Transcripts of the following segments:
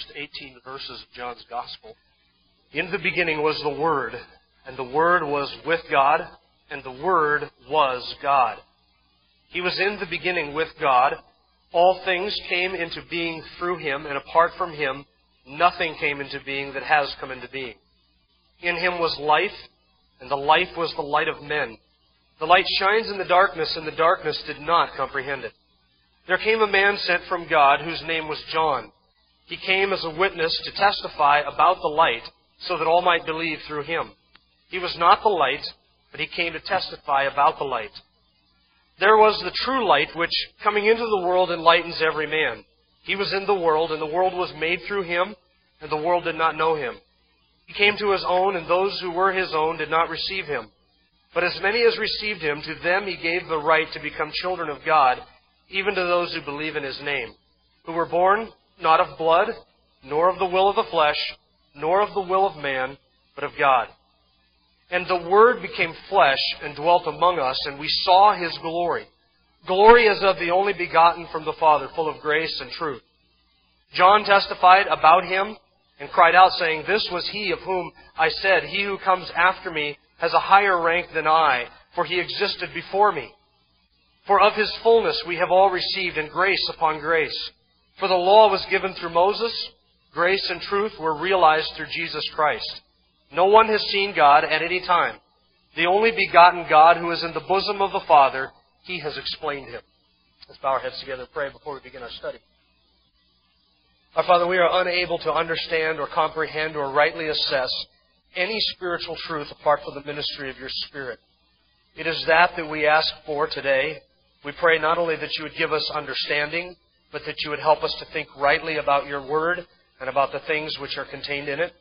first 18 verses of John's Gospel. In the beginning was the Word, and the Word was with God, and the Word was God. He was in the beginning with God. All things came into being through him, and apart from him, nothing came into being that has come into being. In him was life, and the life was the light of men. The light shines in the darkness, and the darkness did not comprehend it. There came a man sent from God whose name was John. He came as a witness to testify about the light, so that all might believe through him. He was not the light, but he came to testify about the light. There was the true light, which, coming into the world, enlightens every man. He was in the world, and the world was made through him, and the world did not know him. He came to his own, and those who were his own did not receive him. But as many as received him, to them he gave the right to become children of God, even to those who believe in his name, who were born not of blood, nor of the will of the flesh, nor of the will of man, but of God. And the Word became flesh and dwelt among us, and we saw His glory. Glory as of the only begotten from the Father, full of grace and truth. John testified about Him and cried out, saying, This was He of whom I said, He who comes after me has a higher rank than I, for He existed before me. For of His fullness we have all received, and grace upon grace. For the law was given through Moses, grace and truth were realized through Jesus Christ. No one has seen God at any time. The only begotten God who is in the bosom of the Father, He has explained Him. Let's bow our heads together and pray before we begin our study. Our Father, we are unable to understand or comprehend or rightly assess any spiritual truth apart from the ministry of your Spirit. It is that that we ask for today. We pray not only that you would give us understanding, but that you would help us to think rightly about your word and about the things which are contained in it.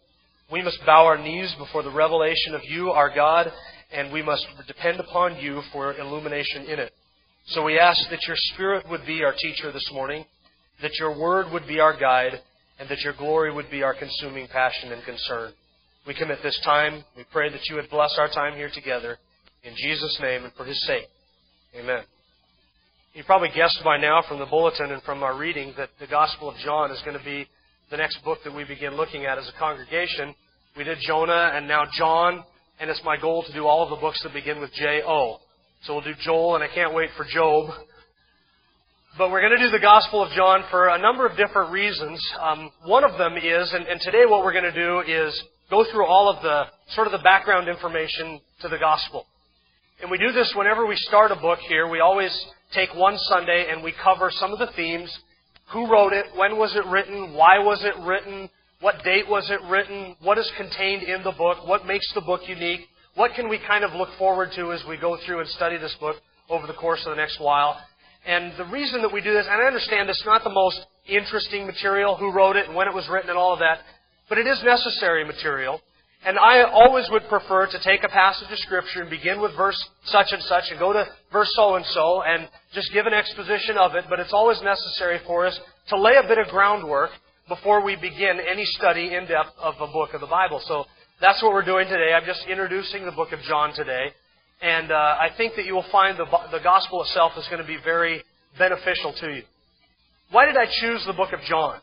We must bow our knees before the revelation of you, our God, and we must depend upon you for illumination in it. So we ask that your Spirit would be our teacher this morning, that your word would be our guide, and that your glory would be our consuming passion and concern. We commit this time. We pray that you would bless our time here together. In Jesus' name and for his sake. Amen. You probably guessed by now from the bulletin and from our reading that the Gospel of John is going to be the next book that we begin looking at as a congregation. We did Jonah and now John, and it's my goal to do all of the books that begin with J O. So we'll do Joel, and I can't wait for Job. But we're going to do the Gospel of John for a number of different reasons. Um, one of them is, and, and today what we're going to do is go through all of the sort of the background information to the Gospel. And we do this whenever we start a book here. We always take one Sunday and we cover some of the themes who wrote it? When was it written? Why was it written? What date was it written? What is contained in the book? What makes the book unique? What can we kind of look forward to as we go through and study this book over the course of the next while? And the reason that we do this, and I understand it's not the most interesting material, who wrote it and when it was written and all of that, but it is necessary material. And I always would prefer to take a passage of Scripture and begin with verse such and such and go to verse so and so and just give an exposition of it, but it's always necessary for us to lay a bit of groundwork before we begin any study in depth of a book of the Bible. So that's what we're doing today. I'm just introducing the book of John today. And uh, I think that you will find the, the gospel itself is going to be very beneficial to you. Why did I choose the book of John?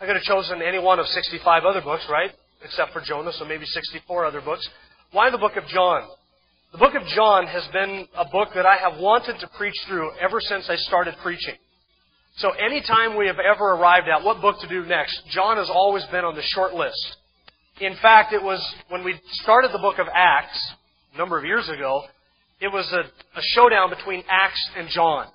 I could have chosen any one of 65 other books, right? Except for Jonah, so maybe 64 other books. Why the book of John? The book of John has been a book that I have wanted to preach through ever since I started preaching. So anytime we have ever arrived at what book to do next, John has always been on the short list. In fact, it was when we started the book of Acts, a number of years ago, it was a, a showdown between Acts and John.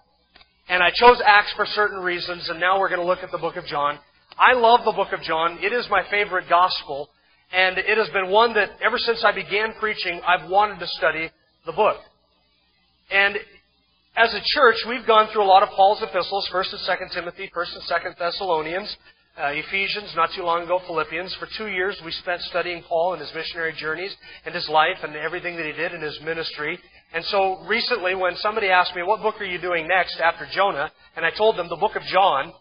And I chose Acts for certain reasons, and now we're going to look at the book of John. I love the book of John. It is my favorite gospel. And it has been one that ever since I began preaching, I've wanted to study the book. And as a church, we've gone through a lot of Paul's epistles, 1st and 2nd Timothy, 1st and 2nd Thessalonians. uh, Ephesians, not too long ago, Philippians. For two years, we spent studying Paul and his missionary journeys and his life and everything that he did in his ministry. And so recently, when somebody asked me, What book are you doing next after Jonah? and I told them the book of John,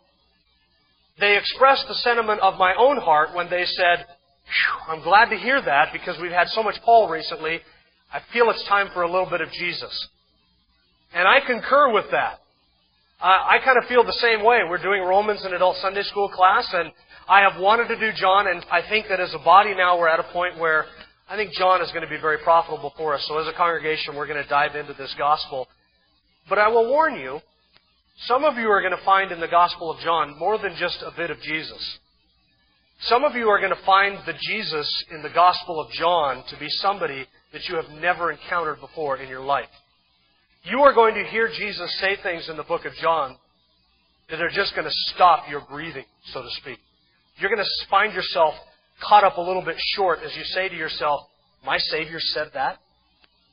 they expressed the sentiment of my own heart when they said, I'm glad to hear that because we've had so much Paul recently. I feel it's time for a little bit of Jesus. And I concur with that. Uh, I kind of feel the same way. We're doing Romans in adult Sunday school class, and I have wanted to do John, and I think that as a body now we're at a point where I think John is going to be very profitable for us. So as a congregation, we're going to dive into this gospel. But I will warn you, some of you are going to find in the Gospel of John more than just a bit of Jesus. Some of you are going to find the Jesus in the Gospel of John to be somebody that you have never encountered before in your life. You are going to hear Jesus say things in the book of John that are just going to stop your breathing, so to speak. You're going to find yourself caught up a little bit short as you say to yourself, My Savior said that?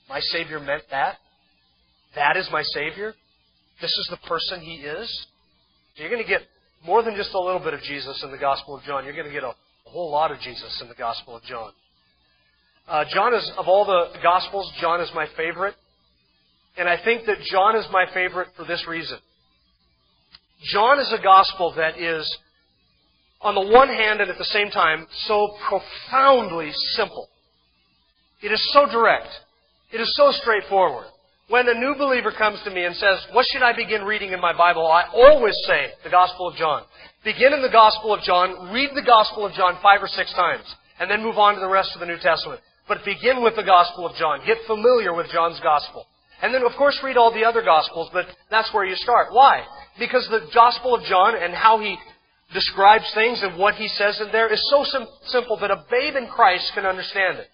My Savior meant that? That is my Savior? This is the person He is? You're going to get more than just a little bit of Jesus in the Gospel of John. You're going to get a, whole lot of Jesus in the Gospel of John. Uh, John is, of all the Gospels, John is my favorite. And I think that John is my favorite for this reason. John is a Gospel that is, on the one hand and at the same time, so profoundly simple. It is so direct. It is so straightforward. When a new believer comes to me and says, What should I begin reading in my Bible? I always say the Gospel of John. Begin in the Gospel of John, read the Gospel of John five or six times, and then move on to the rest of the New Testament. But begin with the Gospel of John. Get familiar with John's Gospel. And then, of course, read all the other Gospels, but that's where you start. Why? Because the Gospel of John and how he describes things and what he says in there is so sim- simple that a babe in Christ can understand it.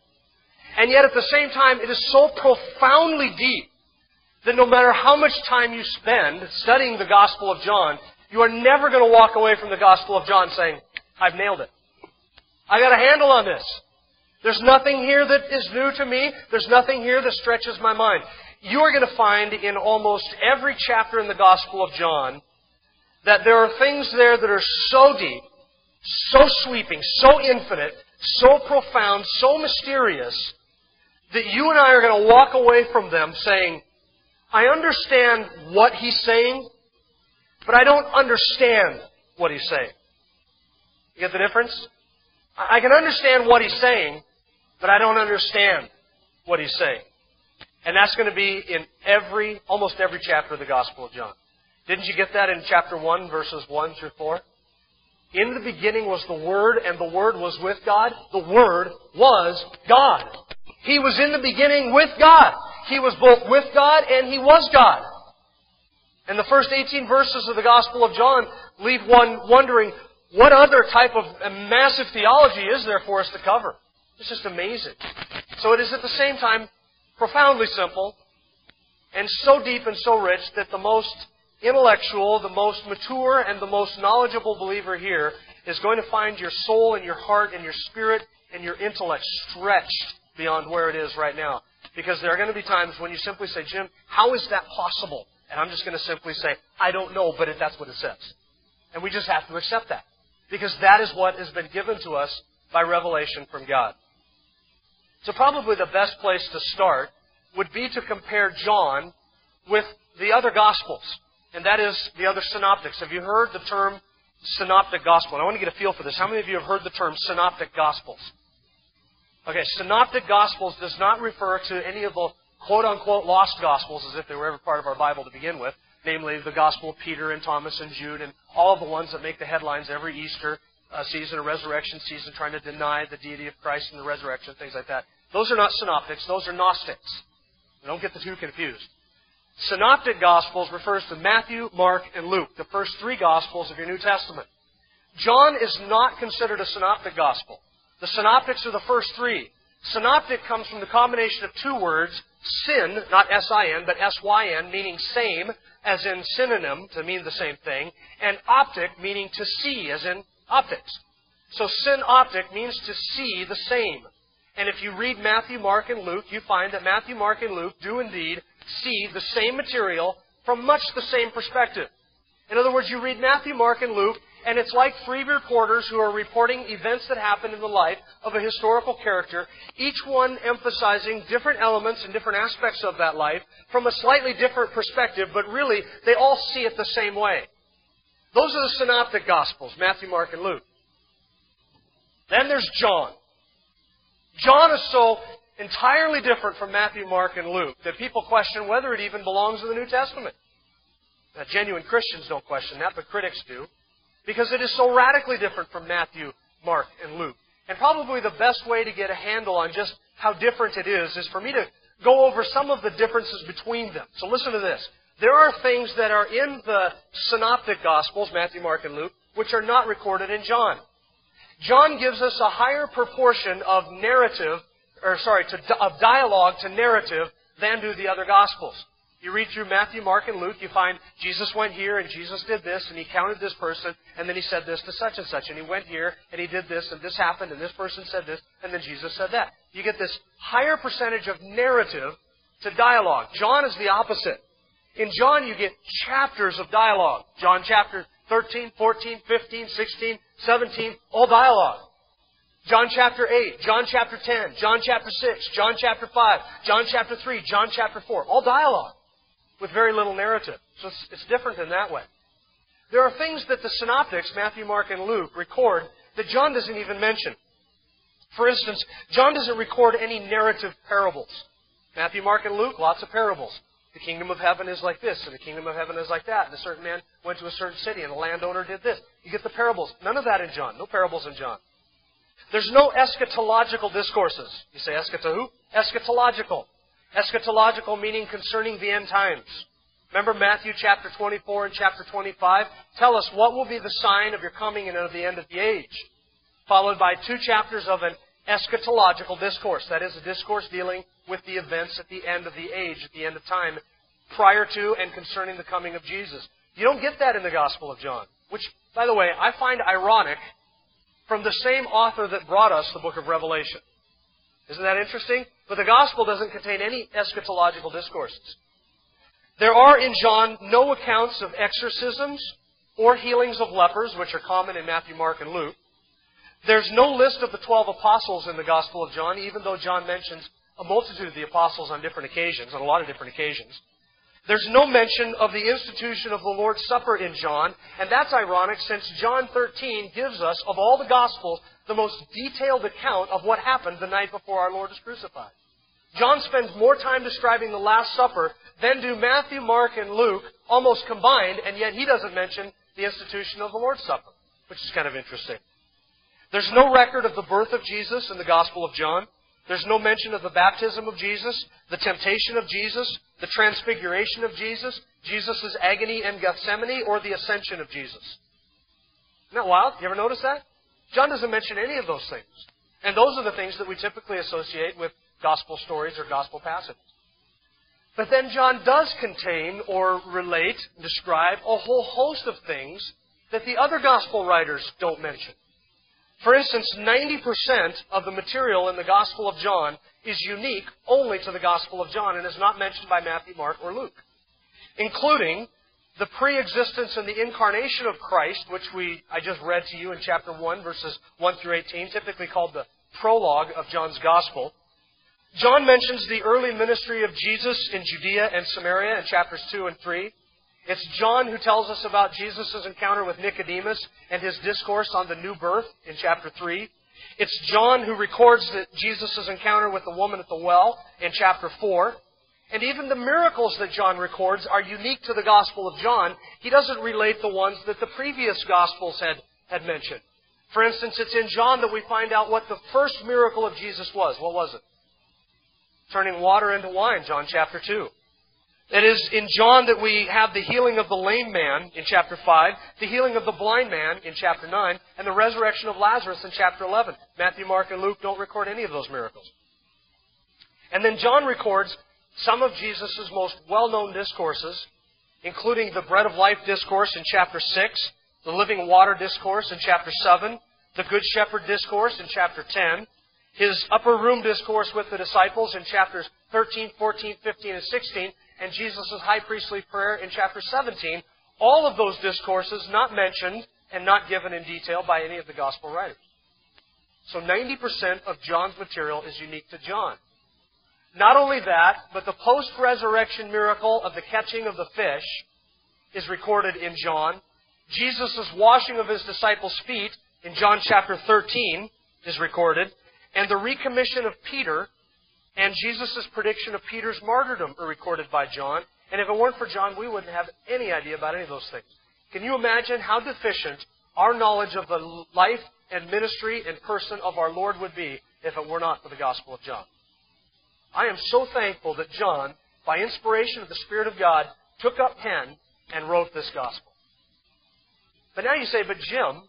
And yet, at the same time, it is so profoundly deep that no matter how much time you spend studying the Gospel of John, you are never going to walk away from the Gospel of John saying, I've nailed it. I got a handle on this. There's nothing here that is new to me. There's nothing here that stretches my mind. You are going to find in almost every chapter in the Gospel of John that there are things there that are so deep, so sweeping, so infinite, so profound, so mysterious, that you and I are going to walk away from them saying, I understand what he's saying, but I don't understand what he's saying. You get the difference? I can understand what he's saying, but I don't understand what he's saying. And that's going to be in every, almost every chapter of the Gospel of John. Didn't you get that in chapter 1, verses 1 through 4? In the beginning was the Word, and the Word was with God. The Word was God. He was in the beginning with God. He was both with God and He was God. And the first 18 verses of the Gospel of John leave one wondering, what other type of massive theology is there for us to cover? It's just amazing. So it is at the same time profoundly simple and so deep and so rich that the most intellectual, the most mature, and the most knowledgeable believer here is going to find your soul and your heart and your spirit and your intellect stretched beyond where it is right now. Because there are going to be times when you simply say, Jim, how is that possible? And I'm just going to simply say, I don't know, but that's what it says. And we just have to accept that. Because that is what has been given to us by revelation from God. So probably the best place to start would be to compare John with the other Gospels. And that is the other synoptics. Have you heard the term synoptic gospel? And I want to get a feel for this. How many of you have heard the term synoptic gospels? Okay, synoptic gospels does not refer to any of the quote unquote lost gospels as if they were ever part of our Bible to begin with, namely the Gospel of Peter and Thomas and Jude and all of the ones that make the headlines every Easter uh, season or resurrection season trying to deny the deity of Christ and the resurrection, things like that. Those are not synoptics, those are Gnostics. Don't get the two confused. Synoptic Gospels refers to Matthew, Mark, and Luke, the first three Gospels of your New Testament. John is not considered a synoptic gospel. The synoptics are the first three. Synoptic comes from the combination of two words, syn, not S-I-N, but S-Y-N, meaning same, as in synonym, to mean the same thing, and optic, meaning to see, as in optics. So synoptic means to see the same. And if you read Matthew, Mark, and Luke, you find that Matthew, Mark, and Luke do indeed see the same material from much the same perspective. In other words, you read Matthew, Mark, and Luke, And it's like three reporters who are reporting events that happened in the life of a historical character, each one emphasizing different elements and different aspects of that life from a slightly different perspective, but really they all see it the same way. Those are the synoptic gospels, Matthew, Mark, and Luke. Then there's John. John is so entirely different from Matthew, Mark, and Luke that people question whether it even belongs in the New Testament. Now, genuine Christians don't question that, but critics do. Because it is so radically different from Matthew, Mark, and Luke. And probably the best way to get a handle on just how different it is is for me to go over some of the differences between them. So listen to this. There are things that are in the synoptic gospels, Matthew, Mark, and Luke, which are not recorded in John. John gives us a higher proportion of narrative, or sorry, to, of dialogue to narrative than do the other gospels. You read through Matthew, Mark, and Luke, you find Jesus went here and Jesus did this and he counted this person and then he said this to such and such and he went here and he did this and this happened and this person said this and then Jesus said that. You get this higher percentage of narrative to dialogue. John is the opposite. In John, you get chapters of dialogue. John chapter 13, 14, 15, 16, 17, all dialogue. John chapter 8, John chapter 10, John chapter 6, John chapter 5, John chapter 3, John chapter 4, all dialogue with very little narrative. So it's, it's different in that way. There are things that the synoptics, Matthew, Mark, and Luke, record that John doesn't even mention. For instance, John doesn't record any narrative parables. Matthew, Mark, and Luke, lots of parables. The kingdom of heaven is like this, and the kingdom of heaven is like that. And a certain man went to a certain city, and the landowner did this. You get the parables. None of that in John. No parables in John. There's no eschatological discourses. You say eschato who? Eschatological. Eschatological meaning concerning the end times. Remember Matthew chapter 24 and chapter 25? Tell us what will be the sign of your coming and of the end of the age. Followed by two chapters of an eschatological discourse. That is, a discourse dealing with the events at the end of the age, at the end of time, prior to and concerning the coming of Jesus. You don't get that in the Gospel of John. Which, by the way, I find ironic from the same author that brought us the book of Revelation. Isn't that interesting? But the gospel doesn't contain any eschatological discourses. There are in John no accounts of exorcisms or healings of lepers, which are common in Matthew, Mark, and Luke. There's no list of the twelve apostles in the Gospel of John, even though John mentions a multitude of the apostles on different occasions, on a lot of different occasions. There's no mention of the institution of the Lord's Supper in John, and that's ironic since John 13 gives us, of all the Gospels, the most detailed account of what happened the night before our Lord was crucified. John spends more time describing the Last Supper than do Matthew, Mark, and Luke, almost combined, and yet he doesn't mention the institution of the Lord's Supper, which is kind of interesting. There's no record of the birth of Jesus in the Gospel of John. There's no mention of the baptism of Jesus, the temptation of Jesus, the transfiguration of Jesus, Jesus' agony in Gethsemane, or the ascension of Jesus. Isn't that wild? You ever notice that? John doesn't mention any of those things. And those are the things that we typically associate with gospel stories or gospel passages. But then John does contain or relate, describe a whole host of things that the other gospel writers don't mention. For instance, 90% of the material in the Gospel of John is unique only to the Gospel of John and is not mentioned by Matthew, Mark, or Luke, including the pre-existence and the incarnation of Christ, which we I just read to you in chapter 1, verses 1 through 18, typically called the prologue of John's Gospel. John mentions the early ministry of Jesus in Judea and Samaria in chapters 2 and 3. It's John who tells us about Jesus' encounter with Nicodemus and his discourse on the new birth in chapter 3. It's John who records Jesus' encounter with the woman at the well in chapter 4. And even the miracles that John records are unique to the Gospel of John. He doesn't relate the ones that the previous Gospels had, had mentioned. For instance, it's in John that we find out what the first miracle of Jesus was. What was it? Turning water into wine, John chapter 2. It is in John that we have the healing of the lame man in chapter 5, the healing of the blind man in chapter 9, and the resurrection of Lazarus in chapter 11. Matthew, Mark, and Luke don't record any of those miracles. And then John records some of Jesus' most well-known discourses, including the bread of life discourse in chapter 6, the living water discourse in chapter 7, the good shepherd discourse in chapter 10, his upper room discourse with the disciples in chapters 13, 14, 15, and 16, and Jesus' high priestly prayer in chapter 17, all of those discourses not mentioned and not given in detail by any of the gospel writers. So 90% of John's material is unique to John. Not only that, but the post-resurrection miracle of the catching of the fish is recorded in John. Jesus' washing of his disciples' feet in John chapter 13 is recorded. And the recommission of Peter and Jesus' prediction of Peter's martyrdom are recorded by John. And if it weren't for John, we wouldn't have any idea about any of those things. Can you imagine how deficient our knowledge of the life and ministry and person of our Lord would be if it were not for the Gospel of John? I am so thankful that John, by inspiration of the Spirit of God, took up pen and wrote this Gospel. But now you say, but Jim,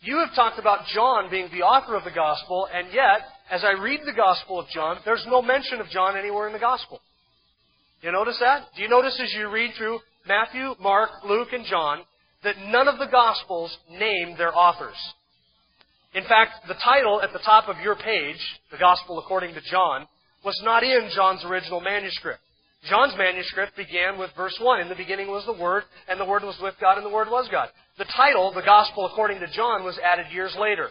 you have talked about John being the author of the Gospel, and yet, as I read the Gospel of John, there's no mention of John anywhere in the Gospel. You notice that? Do you notice as you read through Matthew, Mark, Luke, and John that none of the Gospels name their authors? In fact, the title at the top of your page, The Gospel According to John, was not in John's original manuscript. John's manuscript began with verse 1. In the beginning was the Word, and the Word was with God, and the Word was God. The title, The Gospel According to John, was added years later.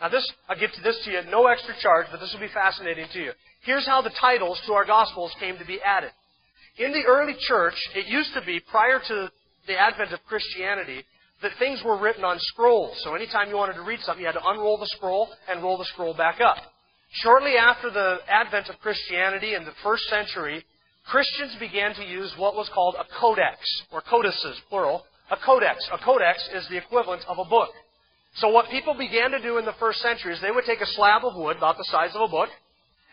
Now this, I'll give this to you at no extra charge, but this will be fascinating to you. Here's how the titles to our Gospels came to be added. In the early church, it used to be, prior to the advent of Christianity, that things were written on scrolls. So anytime you wanted to read something, you had to unroll the scroll and roll the scroll back up. Shortly after the advent of Christianity in the first century, Christians began to use what was called a codex, or codices, plural. A codex. A codex is the equivalent of a book. So what people began to do in the first century is they would take a slab of wood, about the size of a book,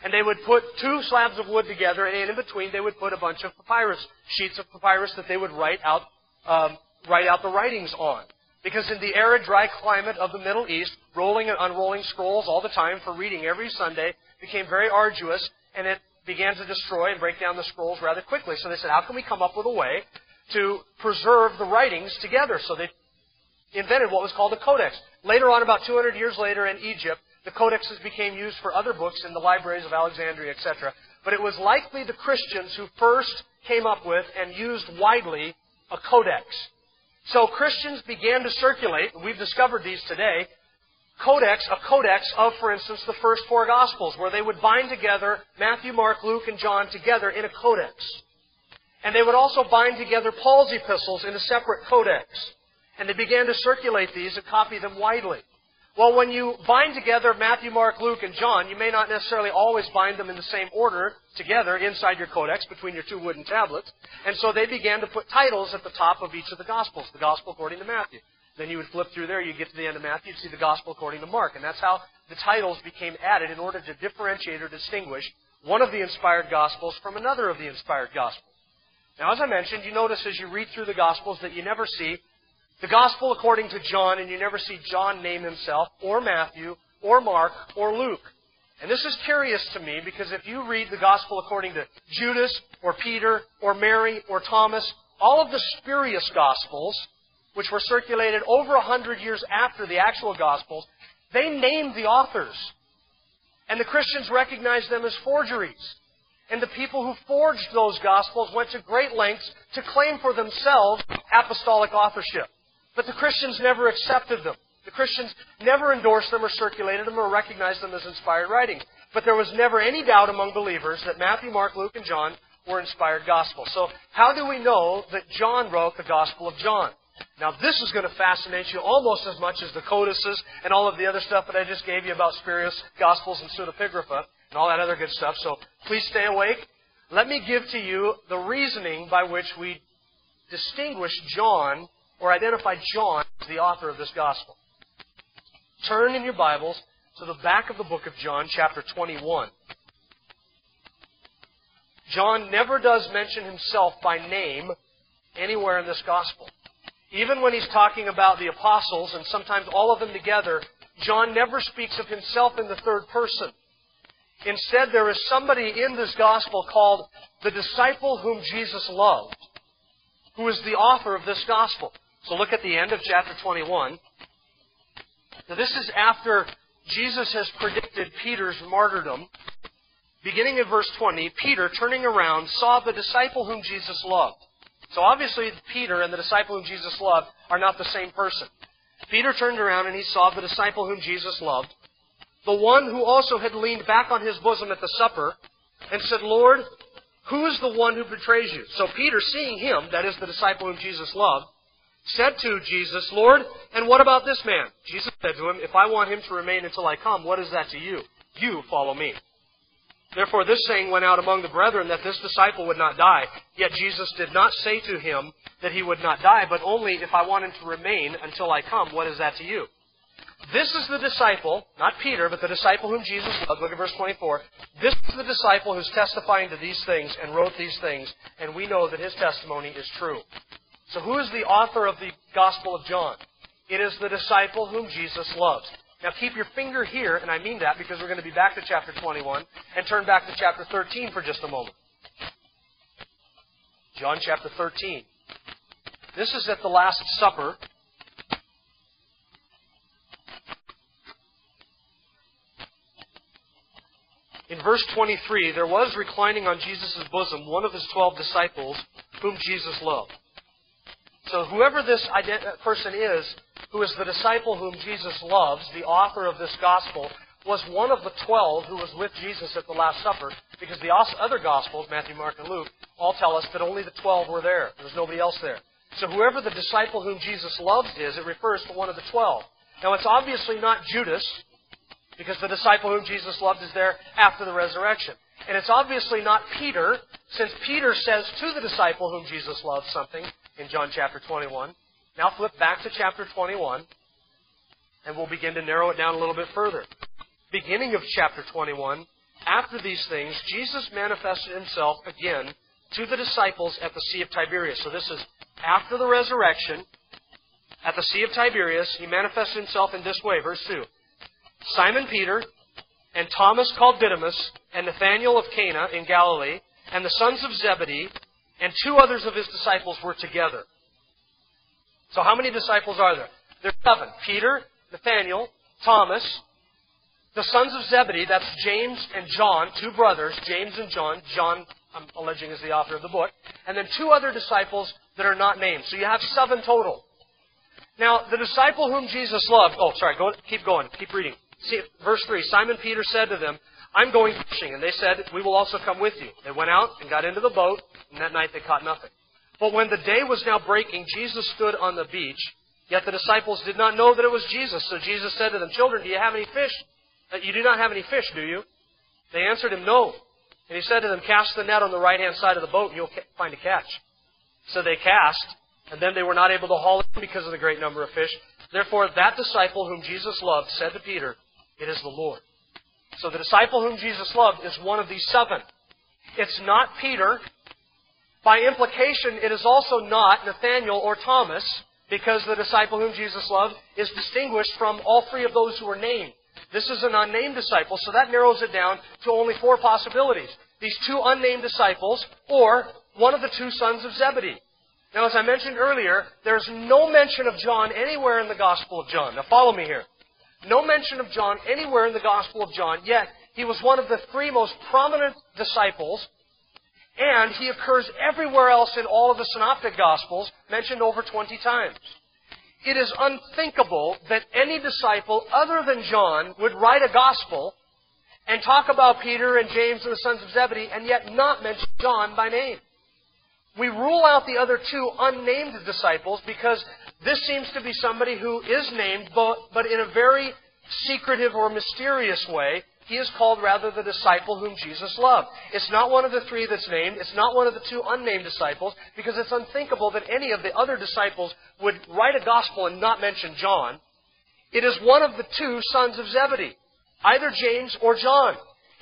and they would put two slabs of wood together, and in between they would put a bunch of papyrus, sheets of papyrus that they would write out, um, write out the writings on. Because in the arid, dry climate of the Middle East, rolling and unrolling scrolls all the time for reading every Sunday became very arduous, and it began to destroy and break down the scrolls rather quickly. So they said, how can we come up with a way to preserve the writings together? So they invented what was called a codex. Later on, about 200 years later in Egypt, the codexes became used for other books in the libraries of Alexandria, etc. But it was likely the Christians who first came up with and used widely a codex. So Christians began to circulate, we've discovered these today, codex, a codex of, for instance, the first four Gospels, where they would bind together Matthew, Mark, Luke, and John together in a codex. And they would also bind together Paul's epistles in a separate codex. And they began to circulate these and copy them widely. Well, when you bind together Matthew, Mark, Luke, and John, you may not necessarily always bind them in the same order together inside your codex between your two wooden tablets. And so they began to put titles at the top of each of the Gospels. The Gospel according to Matthew. Then you would flip through there, you get to the end of Matthew, you'd see the Gospel according to Mark. And that's how the titles became added in order to differentiate or distinguish one of the inspired Gospels from another of the inspired Gospels. Now, as I mentioned, you notice as you read through the Gospels that you never see the Gospel according to John, and you never see John name himself, or Matthew, or Mark, or Luke. And this is curious to me because if you read the Gospel according to Judas, or Peter, or Mary, or Thomas, all of the spurious Gospels, which were circulated over a hundred years after the actual Gospels, they named the authors. And the Christians recognized them as forgeries. And the people who forged those Gospels went to great lengths to claim for themselves apostolic authorship. But the Christians never accepted them. The Christians never endorsed them or circulated them or recognized them as inspired writings. But there was never any doubt among believers that Matthew, Mark, Luke, and John were inspired gospels. So how do we know that John wrote the Gospel of John? Now this is going to fascinate you almost as much as the codices and all of the other stuff that I just gave you about spurious gospels and pseudepigrapha and all that other good stuff. So please stay awake. Let me give to you the reasoning by which we distinguish John or identify John as the author of this gospel. Turn in your Bibles to the back of the book of John, chapter 21. John never does mention himself by name anywhere in this gospel. Even when he's talking about the apostles, and sometimes all of them together, John never speaks of himself in the third person. Instead, there is somebody in this gospel called the disciple whom Jesus loved, who is the author of this gospel. So look at the end of chapter 21. Now this is after Jesus has predicted Peter's martyrdom. Beginning in verse 20, Peter, turning around, saw the disciple whom Jesus loved. So obviously, Peter and the disciple whom Jesus loved are not the same person. Peter turned around and he saw the disciple whom Jesus loved, the one who also had leaned back on his bosom at the supper, and said, Lord, who is the one who betrays you? So Peter, seeing him, that is the disciple whom Jesus loved, said to Jesus, Lord, and what about this man? Jesus said to him, If I want him to remain until I come, what is that to you? You follow me. Therefore this saying went out among the brethren that this disciple would not die. Yet Jesus did not say to him that he would not die, but only if I want him to remain until I come, what is that to you? This is the disciple, not Peter, but the disciple whom Jesus loved. Look at verse 24. This is the disciple who's testifying to these things and wrote these things, and we know that his testimony is true. So who is the author of the Gospel of John? It is the disciple whom Jesus loves. Now keep your finger here, and I mean that because we're going to be back to chapter 21, and turn back to chapter 13 for just a moment. John chapter 13. This is at the Last Supper. In verse 23, there was reclining on Jesus' bosom one of his twelve disciples whom Jesus loved. So whoever this person is, who is the disciple whom Jesus loves, the author of this gospel, was one of the twelve who was with Jesus at the Last Supper, because the other gospels, Matthew, Mark, and Luke, all tell us that only the twelve were there. There was nobody else there. So whoever the disciple whom Jesus loves is, it refers to one of the twelve. Now it's obviously not Judas, because the disciple whom Jesus loved is there after the resurrection. And it's obviously not Peter, since Peter says to the disciple whom Jesus loved something in John chapter 21. Now flip back to chapter 21, and we'll begin to narrow it down a little bit further. Beginning of chapter 21, after these things, Jesus manifested himself again to the disciples at the Sea of Tiberias. So this is after the resurrection, at the Sea of Tiberias, he manifested himself in this way, verse 2. Simon Peter, and Thomas called Didymus, and Nathanael of Cana in Galilee, and the sons of Zebedee, and two others of his disciples were together. So how many disciples are there? There are seven. Peter, Nathanael, Thomas, the sons of Zebedee, that's James and John, two brothers, James and John. John, I'm alleging, is the author of the book. And then two other disciples that are not named. So you have seven total. Now, the disciple whom Jesus loved, oh, sorry, go, keep going, keep reading. See, verse 3 Simon Peter said to them, I'm going fishing. And they said, We will also come with you. They went out and got into the boat, and that night they caught nothing. But when the day was now breaking, Jesus stood on the beach. Yet the disciples did not know that it was Jesus. So Jesus said to them, Children, do you have any fish? Uh, you do not have any fish, do you? They answered him, No. And he said to them, Cast the net on the right hand side of the boat, and you'll find a catch. So they cast, and then they were not able to haul in because of the great number of fish. Therefore, that disciple whom Jesus loved said to Peter, It is the Lord. So the disciple whom Jesus loved is one of these seven. It's not Peter. By implication, it is also not Nathanael or Thomas, because the disciple whom Jesus loved is distinguished from all three of those who were named. This is an unnamed disciple, so that narrows it down to only four possibilities. These two unnamed disciples, or one of the two sons of Zebedee. Now, as I mentioned earlier, there's no mention of John anywhere in the Gospel of John. Now, follow me here. No mention of John anywhere in the Gospel of John, yet he was one of the three most prominent disciples, and he occurs everywhere else in all of the Synoptic Gospels, mentioned over 20 times. It is unthinkable that any disciple other than John would write a gospel and talk about Peter and James and the sons of Zebedee and yet not mention John by name. We rule out the other two unnamed disciples because this seems to be somebody who is named, but, but in a very secretive or mysterious way. He is called rather the disciple whom Jesus loved. It's not one of the three that's named. It's not one of the two unnamed disciples because it's unthinkable that any of the other disciples would write a gospel and not mention John. It is one of the two sons of Zebedee, either James or John.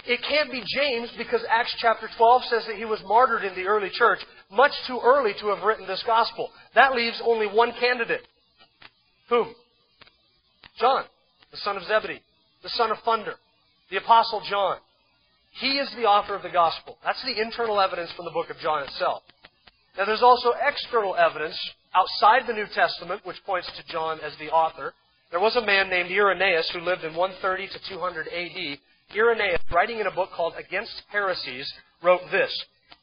It can't be James because Acts chapter 12 says that he was martyred in the early church, much too early to have written this gospel. That leaves only one candidate. Whom? John, the son of Zebedee, the son of thunder, the apostle John. He is the author of the gospel. That's the internal evidence from the book of John itself. Now there's also external evidence outside the New Testament which points to John as the author. There was a man named Irenaeus who lived in 130 to 200 AD Irenaeus, writing in a book called Against Heresies, wrote this.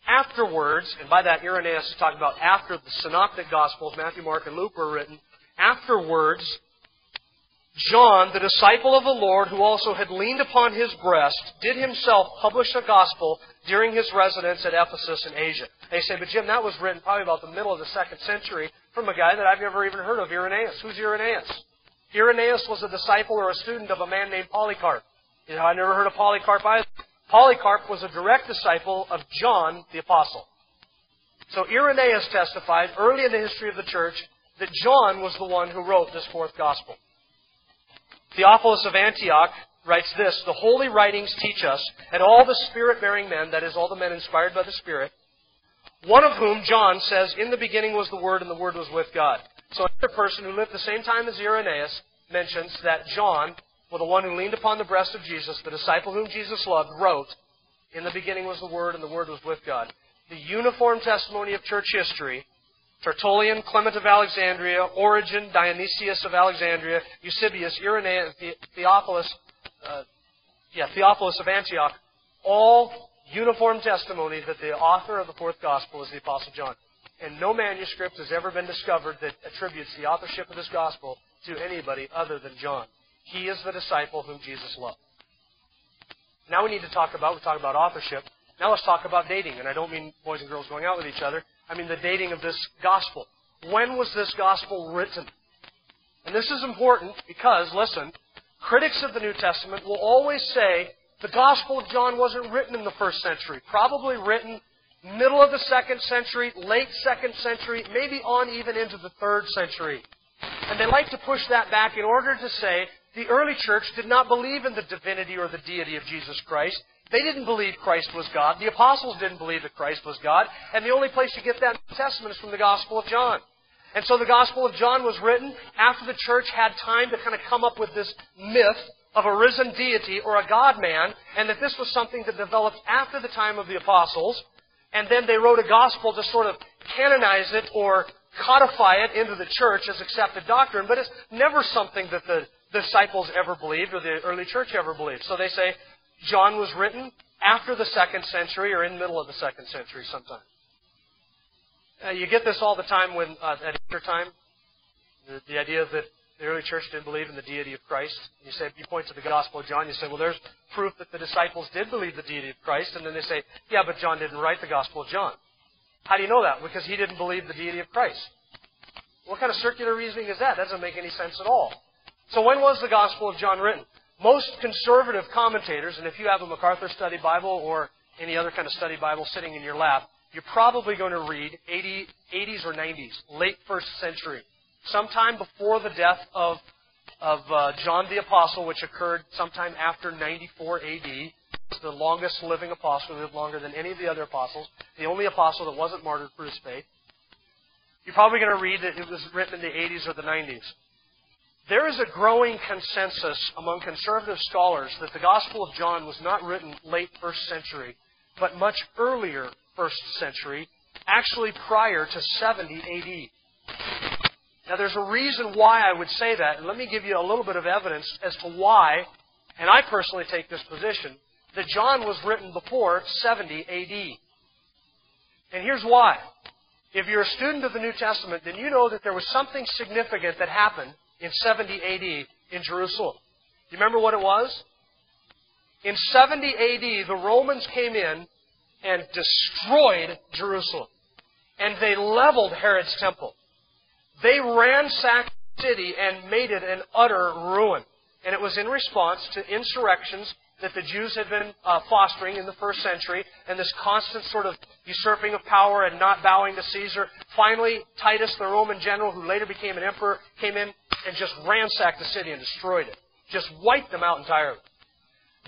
Afterwards, and by that Irenaeus is talking about after the Synoptic Gospels, Matthew, Mark, and Luke were written, afterwards, John, the disciple of the Lord, who also had leaned upon his breast, did himself publish a gospel during his residence at Ephesus in Asia. They say, but Jim, that was written probably about the middle of the second century from a guy that I've never even heard of, Irenaeus. Who's Irenaeus? Irenaeus was a disciple or a student of a man named Polycarp. You know, I never heard of Polycarp either. Polycarp was a direct disciple of John the Apostle. So Irenaeus testified early in the history of the church that John was the one who wrote this fourth gospel. Theophilus of Antioch writes this The holy writings teach us, and all the spirit bearing men, that is, all the men inspired by the Spirit, one of whom, John, says, In the beginning was the Word, and the Word was with God. So another person who lived the same time as Irenaeus mentions that John, well, the one who leaned upon the breast of Jesus, the disciple whom Jesus loved, wrote, In the beginning was the Word, and the Word was with God. The uniform testimony of church history Tertullian, Clement of Alexandria, Origen, Dionysius of Alexandria, Eusebius, Irenaeus, Theophilus, uh, yeah, Theophilus of Antioch, all uniform testimony that the author of the fourth gospel is the Apostle John. And no manuscript has ever been discovered that attributes the authorship of this gospel to anybody other than John. He is the disciple whom Jesus loved. Now we need to talk about, we talk about authorship. Now let's talk about dating. And I don't mean boys and girls going out with each other. I mean the dating of this gospel. When was this gospel written? And this is important because, listen, critics of the New Testament will always say the Gospel of John wasn't written in the first century. Probably written middle of the second century, late second century, maybe on even into the third century. And they like to push that back in order to say the early church did not believe in the divinity or the deity of Jesus Christ. They didn't believe Christ was God. The apostles didn't believe that Christ was God. And the only place you get that the Testament is from the Gospel of John. And so the Gospel of John was written after the church had time to kind of come up with this myth of a risen deity or a God man, and that this was something that developed after the time of the apostles. And then they wrote a gospel to sort of canonize it or codify it into the church as accepted doctrine, but it's never something that the disciples ever believed or the early church ever believed. So they say, John was written after the second century or in the middle of the second century sometime. Uh, you get this all the time when uh, at Easter time. The, the, idea that the early church didn't believe in the deity of Christ. You say you point to the Gospel of John. You say, well, there's proof that the disciples did believe the deity of Christ, and then they say, yeah, but John didn't write the Gospel of John. How do you know that? Because he didn't believe the deity of Christ. What kind of circular reasoning is that? That doesn't make any sense at all. So when was the Gospel of John written? Most conservative commentators, and if you have a MacArthur Study Bible or any other kind of study Bible sitting in your lap, you're probably going to read 80, 80s or 90s, late first century, sometime before the death of, of uh, John the Apostle, which occurred sometime after 94 AD. The longest living apostle, lived longer than any of the other apostles, the only apostle that wasn't martyred for his faith. You're probably going to read that it was written in the 80s or the 90s. There is a growing consensus among conservative scholars that the Gospel of John was not written late first century, but much earlier first century, actually prior to 70 AD. Now there's a reason why I would say that, and let me give you a little bit of evidence as to why, and I personally take this position, that John was written before 70 AD. And here's why. If you're a student of the New Testament, then you know that there was something significant that happened in 70 AD in Jerusalem. Do you remember what it was? In 70 AD, the Romans came in and destroyed Jerusalem. And they leveled Herod's temple. They ransacked the city and made it an utter ruin. And it was in response to insurrections that the Jews had been uh, fostering in the first century, and this constant sort of usurping of power and not bowing to Caesar. Finally, Titus, the Roman general, who later became an emperor, came in and just ransacked the city and destroyed it. Just wiped them out entirely.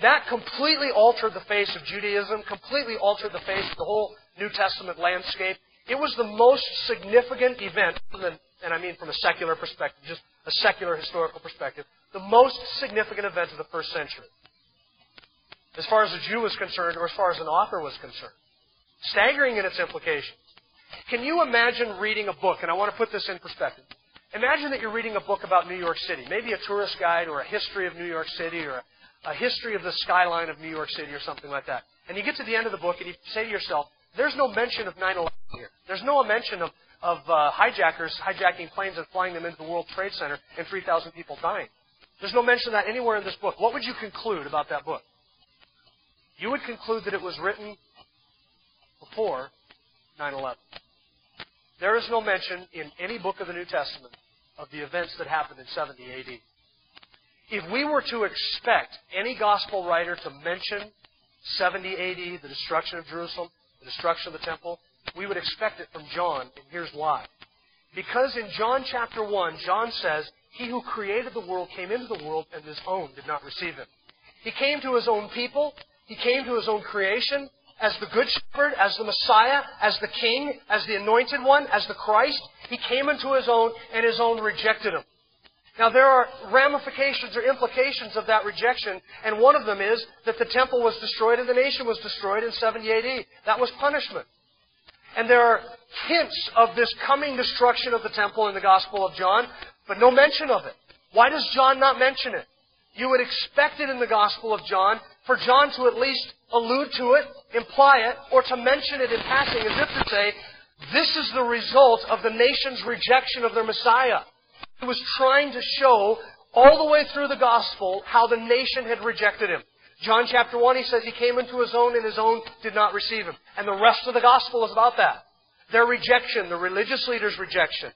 That completely altered the face of Judaism, completely altered the face of the whole New Testament landscape. It was the most significant event, and I mean from a secular perspective, just a secular historical perspective, the most significant event of the first century as far as a Jew was concerned or as far as an author was concerned. Staggering in its implications. Can you imagine reading a book, and I want to put this in perspective. Imagine that you're reading a book about New York City, maybe a tourist guide or a history of New York City or a, a history of the skyline of New York City or something like that. And you get to the end of the book and you say to yourself, there's no mention of 9-11 here. There's no mention of, of uh, hijackers hijacking planes and flying them into the World Trade Center and 3,000 people dying. There's no mention of that anywhere in this book. What would you conclude about that book? You would conclude that it was written before 9 11. There is no mention in any book of the New Testament of the events that happened in 70 AD. If we were to expect any gospel writer to mention 70 AD, the destruction of Jerusalem, the destruction of the temple, we would expect it from John, and here's why. Because in John chapter 1, John says, He who created the world came into the world, and his own did not receive him. He came to his own people, he came to his own creation, as the Good Shepherd, as the Messiah, as the King, as the Anointed One, as the Christ. He came into His own, and His own rejected Him. Now, there are ramifications or implications of that rejection, and one of them is that the temple was destroyed and the nation was destroyed in 70 AD. That was punishment. And there are hints of this coming destruction of the temple in the Gospel of John, but no mention of it. Why does John not mention it? You would expect it in the Gospel of John for John to at least allude to it, imply it, or to mention it in passing as if to say, this is the result of the nation's rejection of their Messiah. He was trying to show all the way through the gospel how the nation had rejected him. John chapter 1, he says he came into his own and his own did not receive him. And the rest of the gospel is about that. Their rejection, the religious leaders' rejection,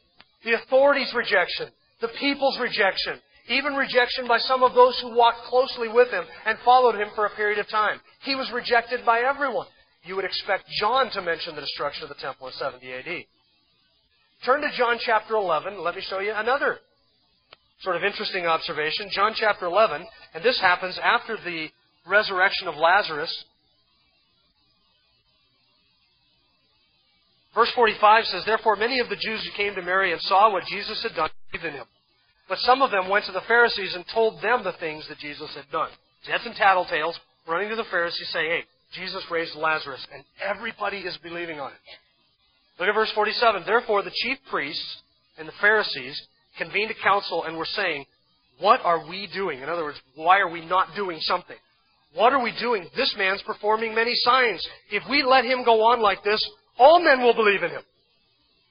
the authorities' rejection, the people's rejection, even rejection by some of those who walked closely with him and followed him for a period of time. He was rejected by everyone. You would expect John to mention the destruction of the temple in 70 AD. Turn to John chapter 11. Let me show you another sort of interesting observation. John chapter 11, and this happens after the resurrection of Lazarus. Verse 45 says, Therefore many of the Jews who came to Mary and saw what Jesus had done believed in him. But some of them went to the Pharisees and told them the things that Jesus had done. Had some tattletales running to the Pharisees saying, hey, Jesus raised Lazarus, and everybody is believing on it. Look at verse 47. Therefore the chief priests and the Pharisees convened a council and were saying, What are we doing? In other words, why are we not doing something? What are we doing? This man's performing many signs. If we let him go on like this, all men will believe in him.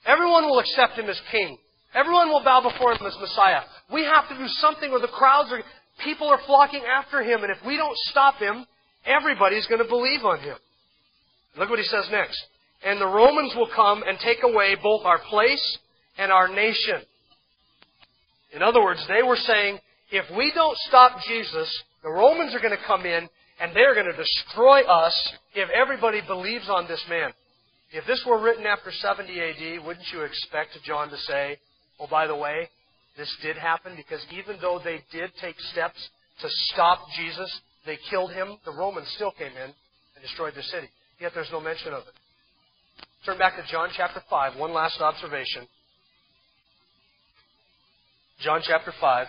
Everyone will accept him as king. Everyone will bow before him as Messiah. We have to do something or the crowds are, people are flocking after him. And if we don't stop him, everybody's going to believe on him. Look what he says next. And the Romans will come and take away both our place and our nation. In other words, they were saying, if we don't stop Jesus, the Romans are going to come in and they're going to destroy us if everybody believes on this man. If this were written after 70 AD, wouldn't you expect John to say, Oh, by the way, this did happen because even though they did take steps to stop Jesus, they killed him, the Romans still came in and destroyed the city. Yet there's no mention of it. Turn back to John chapter 5, one last observation. John chapter 5,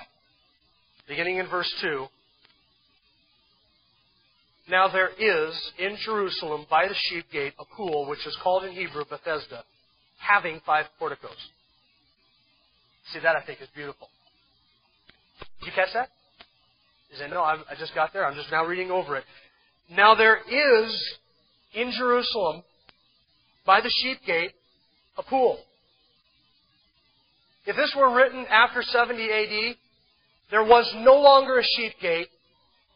beginning in verse 2. Now there is in Jerusalem by the sheep gate a pool which is called in Hebrew Bethesda, having five porticos. See, that I think is beautiful. Did you catch that? You say, no, I just got there. I'm just now reading over it. Now there is in Jerusalem, by the sheep gate, a pool. If this were written after 70 AD, there was no longer a sheep gate.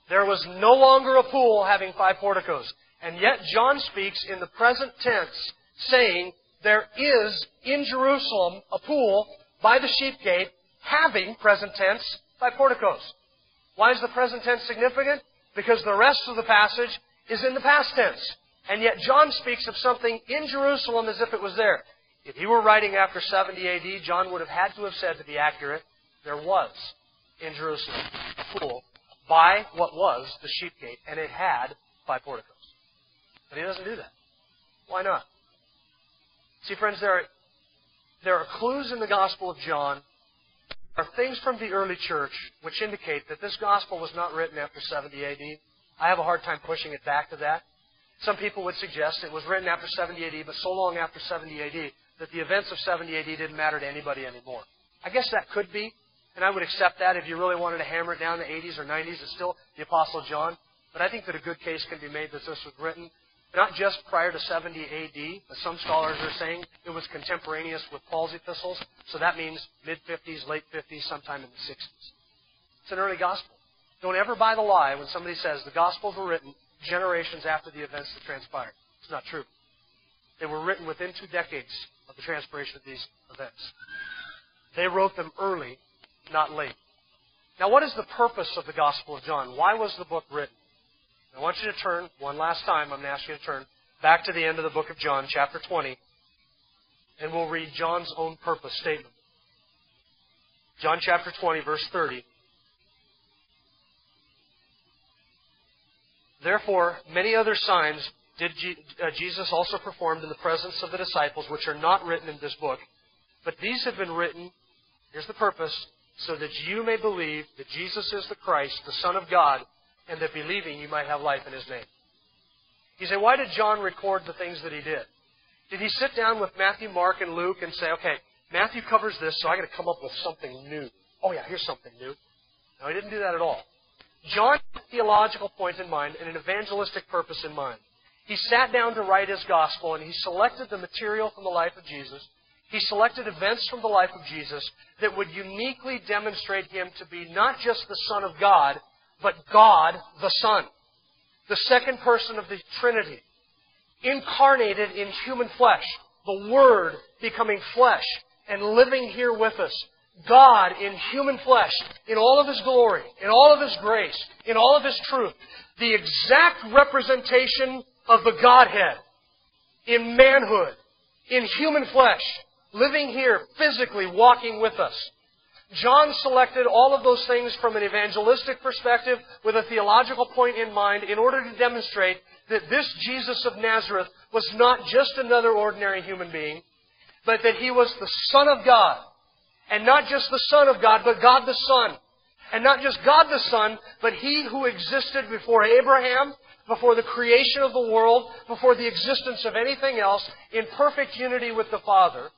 There was no longer a pool having five porticos. And yet John speaks in the present tense, saying, there is in Jerusalem a pool by the sheep gate, having, present tense, by porticos. Why is the present tense significant? Because the rest of the passage is in the past tense. And yet John speaks of something in Jerusalem as if it was there. If he were writing after 70 AD, John would have had to have said, to be accurate, there was in Jerusalem a pool by what was the sheep gate, and it had five porticos. But he doesn't do that. Why not? See, friends, there are there are clues in the Gospel of John, there are things from the early church which indicate that this Gospel was not written after 70 AD. I have a hard time pushing it back to that. Some people would suggest it was written after 70 AD, but so long after 70 AD that the events of 70 AD didn't matter to anybody anymore. I guess that could be, and I would accept that if you really wanted to hammer it down to 80s or 90s. It's still the Apostle John. But I think that a good case can be made that this was written not just prior to 70 AD, but some scholars are saying it was contemporaneous with Paul's epistles. So that means mid 50s, late 50s, sometime in the 60s. It's an early gospel. Don't ever buy the lie when somebody says the Gospels were written generations after the events that transpired. It's not true. They were written within two decades of the transpiration of these events. They wrote them early, not late. Now, what is the purpose of the Gospel of John? Why was the book written? I want you to turn, one last time, I'm going to ask you to turn back to the end of the book of John, chapter 20, and we'll read John's own purpose statement. John chapter 20, verse 30. Therefore, many other signs did uh, Jesus also performed in the presence of the disciples, which are not written in this book. But these have been written, here's the purpose, so that you may believe that Jesus is the Christ, the Son of God, and that believing you might have life in His name. You say, why did John record the things that he did? Did he sit down with Matthew, Mark, and Luke and say, okay, Matthew covers this, so I got to come up with something new. Oh yeah, here's something new. No, he didn't do that at all. John had a theological point in mind and an evangelistic purpose in mind. He sat down to write his gospel and he selected the material from the life of Jesus. He selected events from the life of Jesus that would uniquely demonstrate him to be not just the Son of God, but God the Son, the second person of the Trinity, incarnated in human flesh, the Word becoming flesh and living here with us, God in human flesh, in all of His glory, in all of His grace, in all of His truth, the exact representation of the Godhead in manhood, in human flesh, living here, physically walking with us. John selected all of those things from an evangelistic perspective with a theological point in mind in order to demonstrate that this Jesus of Nazareth was not just another ordinary human being, but that he was the Son of God and not just the Son of God, but God the Son. And not just God the Son, but He who existed before Abraham, before the creation of the world, before the existence of anything else, in perfect unity with the Father.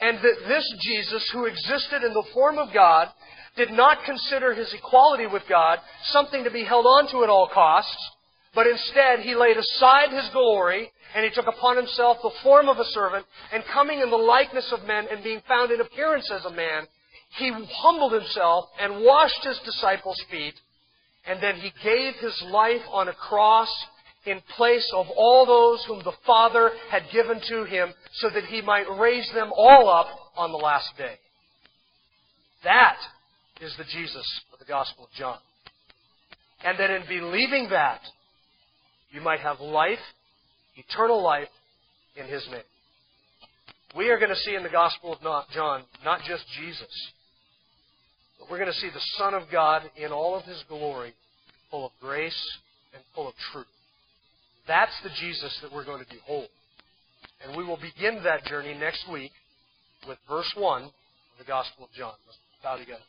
And that this Jesus, who existed in the form of God, did not consider his equality with God something to be held on to at all costs, but instead he laid aside his glory and he took upon himself the form of a servant, and coming in the likeness of men and being found in appearance as a man, he humbled himself and washed his disciples' feet, and then he gave his life on a cross in place of all those whom the Father had given to him, so that he might raise them all up on the last day. That is the Jesus of the Gospel of John. And that in believing that, you might have life eternal life in His name. We are going to see in the Gospel of John not just Jesus, but we're going to see the Son of God in all of His glory, full of grace and full of truth. That's the Jesus that we're going to behold. And we will begin that journey next week with verse 1 of the Gospel of John. Let's bow together.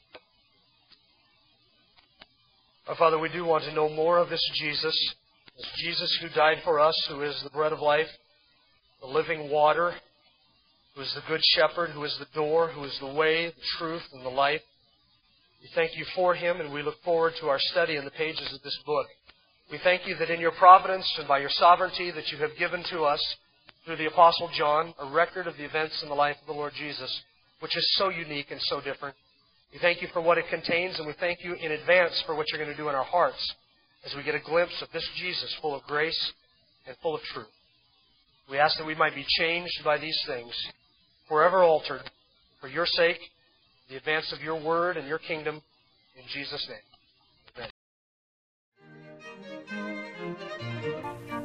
Our Father, we do want to know more of this Jesus. this Jesus who died for us, who is the bread of life, the living water, who is the good shepherd, who is the door, who is the way, the truth, and the life. We thank you for him, and we look forward to our study in the pages of this book. We thank you that in your providence and by your sovereignty that you have given to us through the Apostle John a record of the events in the life of the Lord Jesus, which is so unique and so different. We thank you for what it contains, and we thank you in advance for what you're going to do in our hearts as we get a glimpse of this Jesus full of grace and full of truth. We ask that we might be changed by these things, forever altered, for your sake, the advance of your word and your kingdom, in Jesus' name.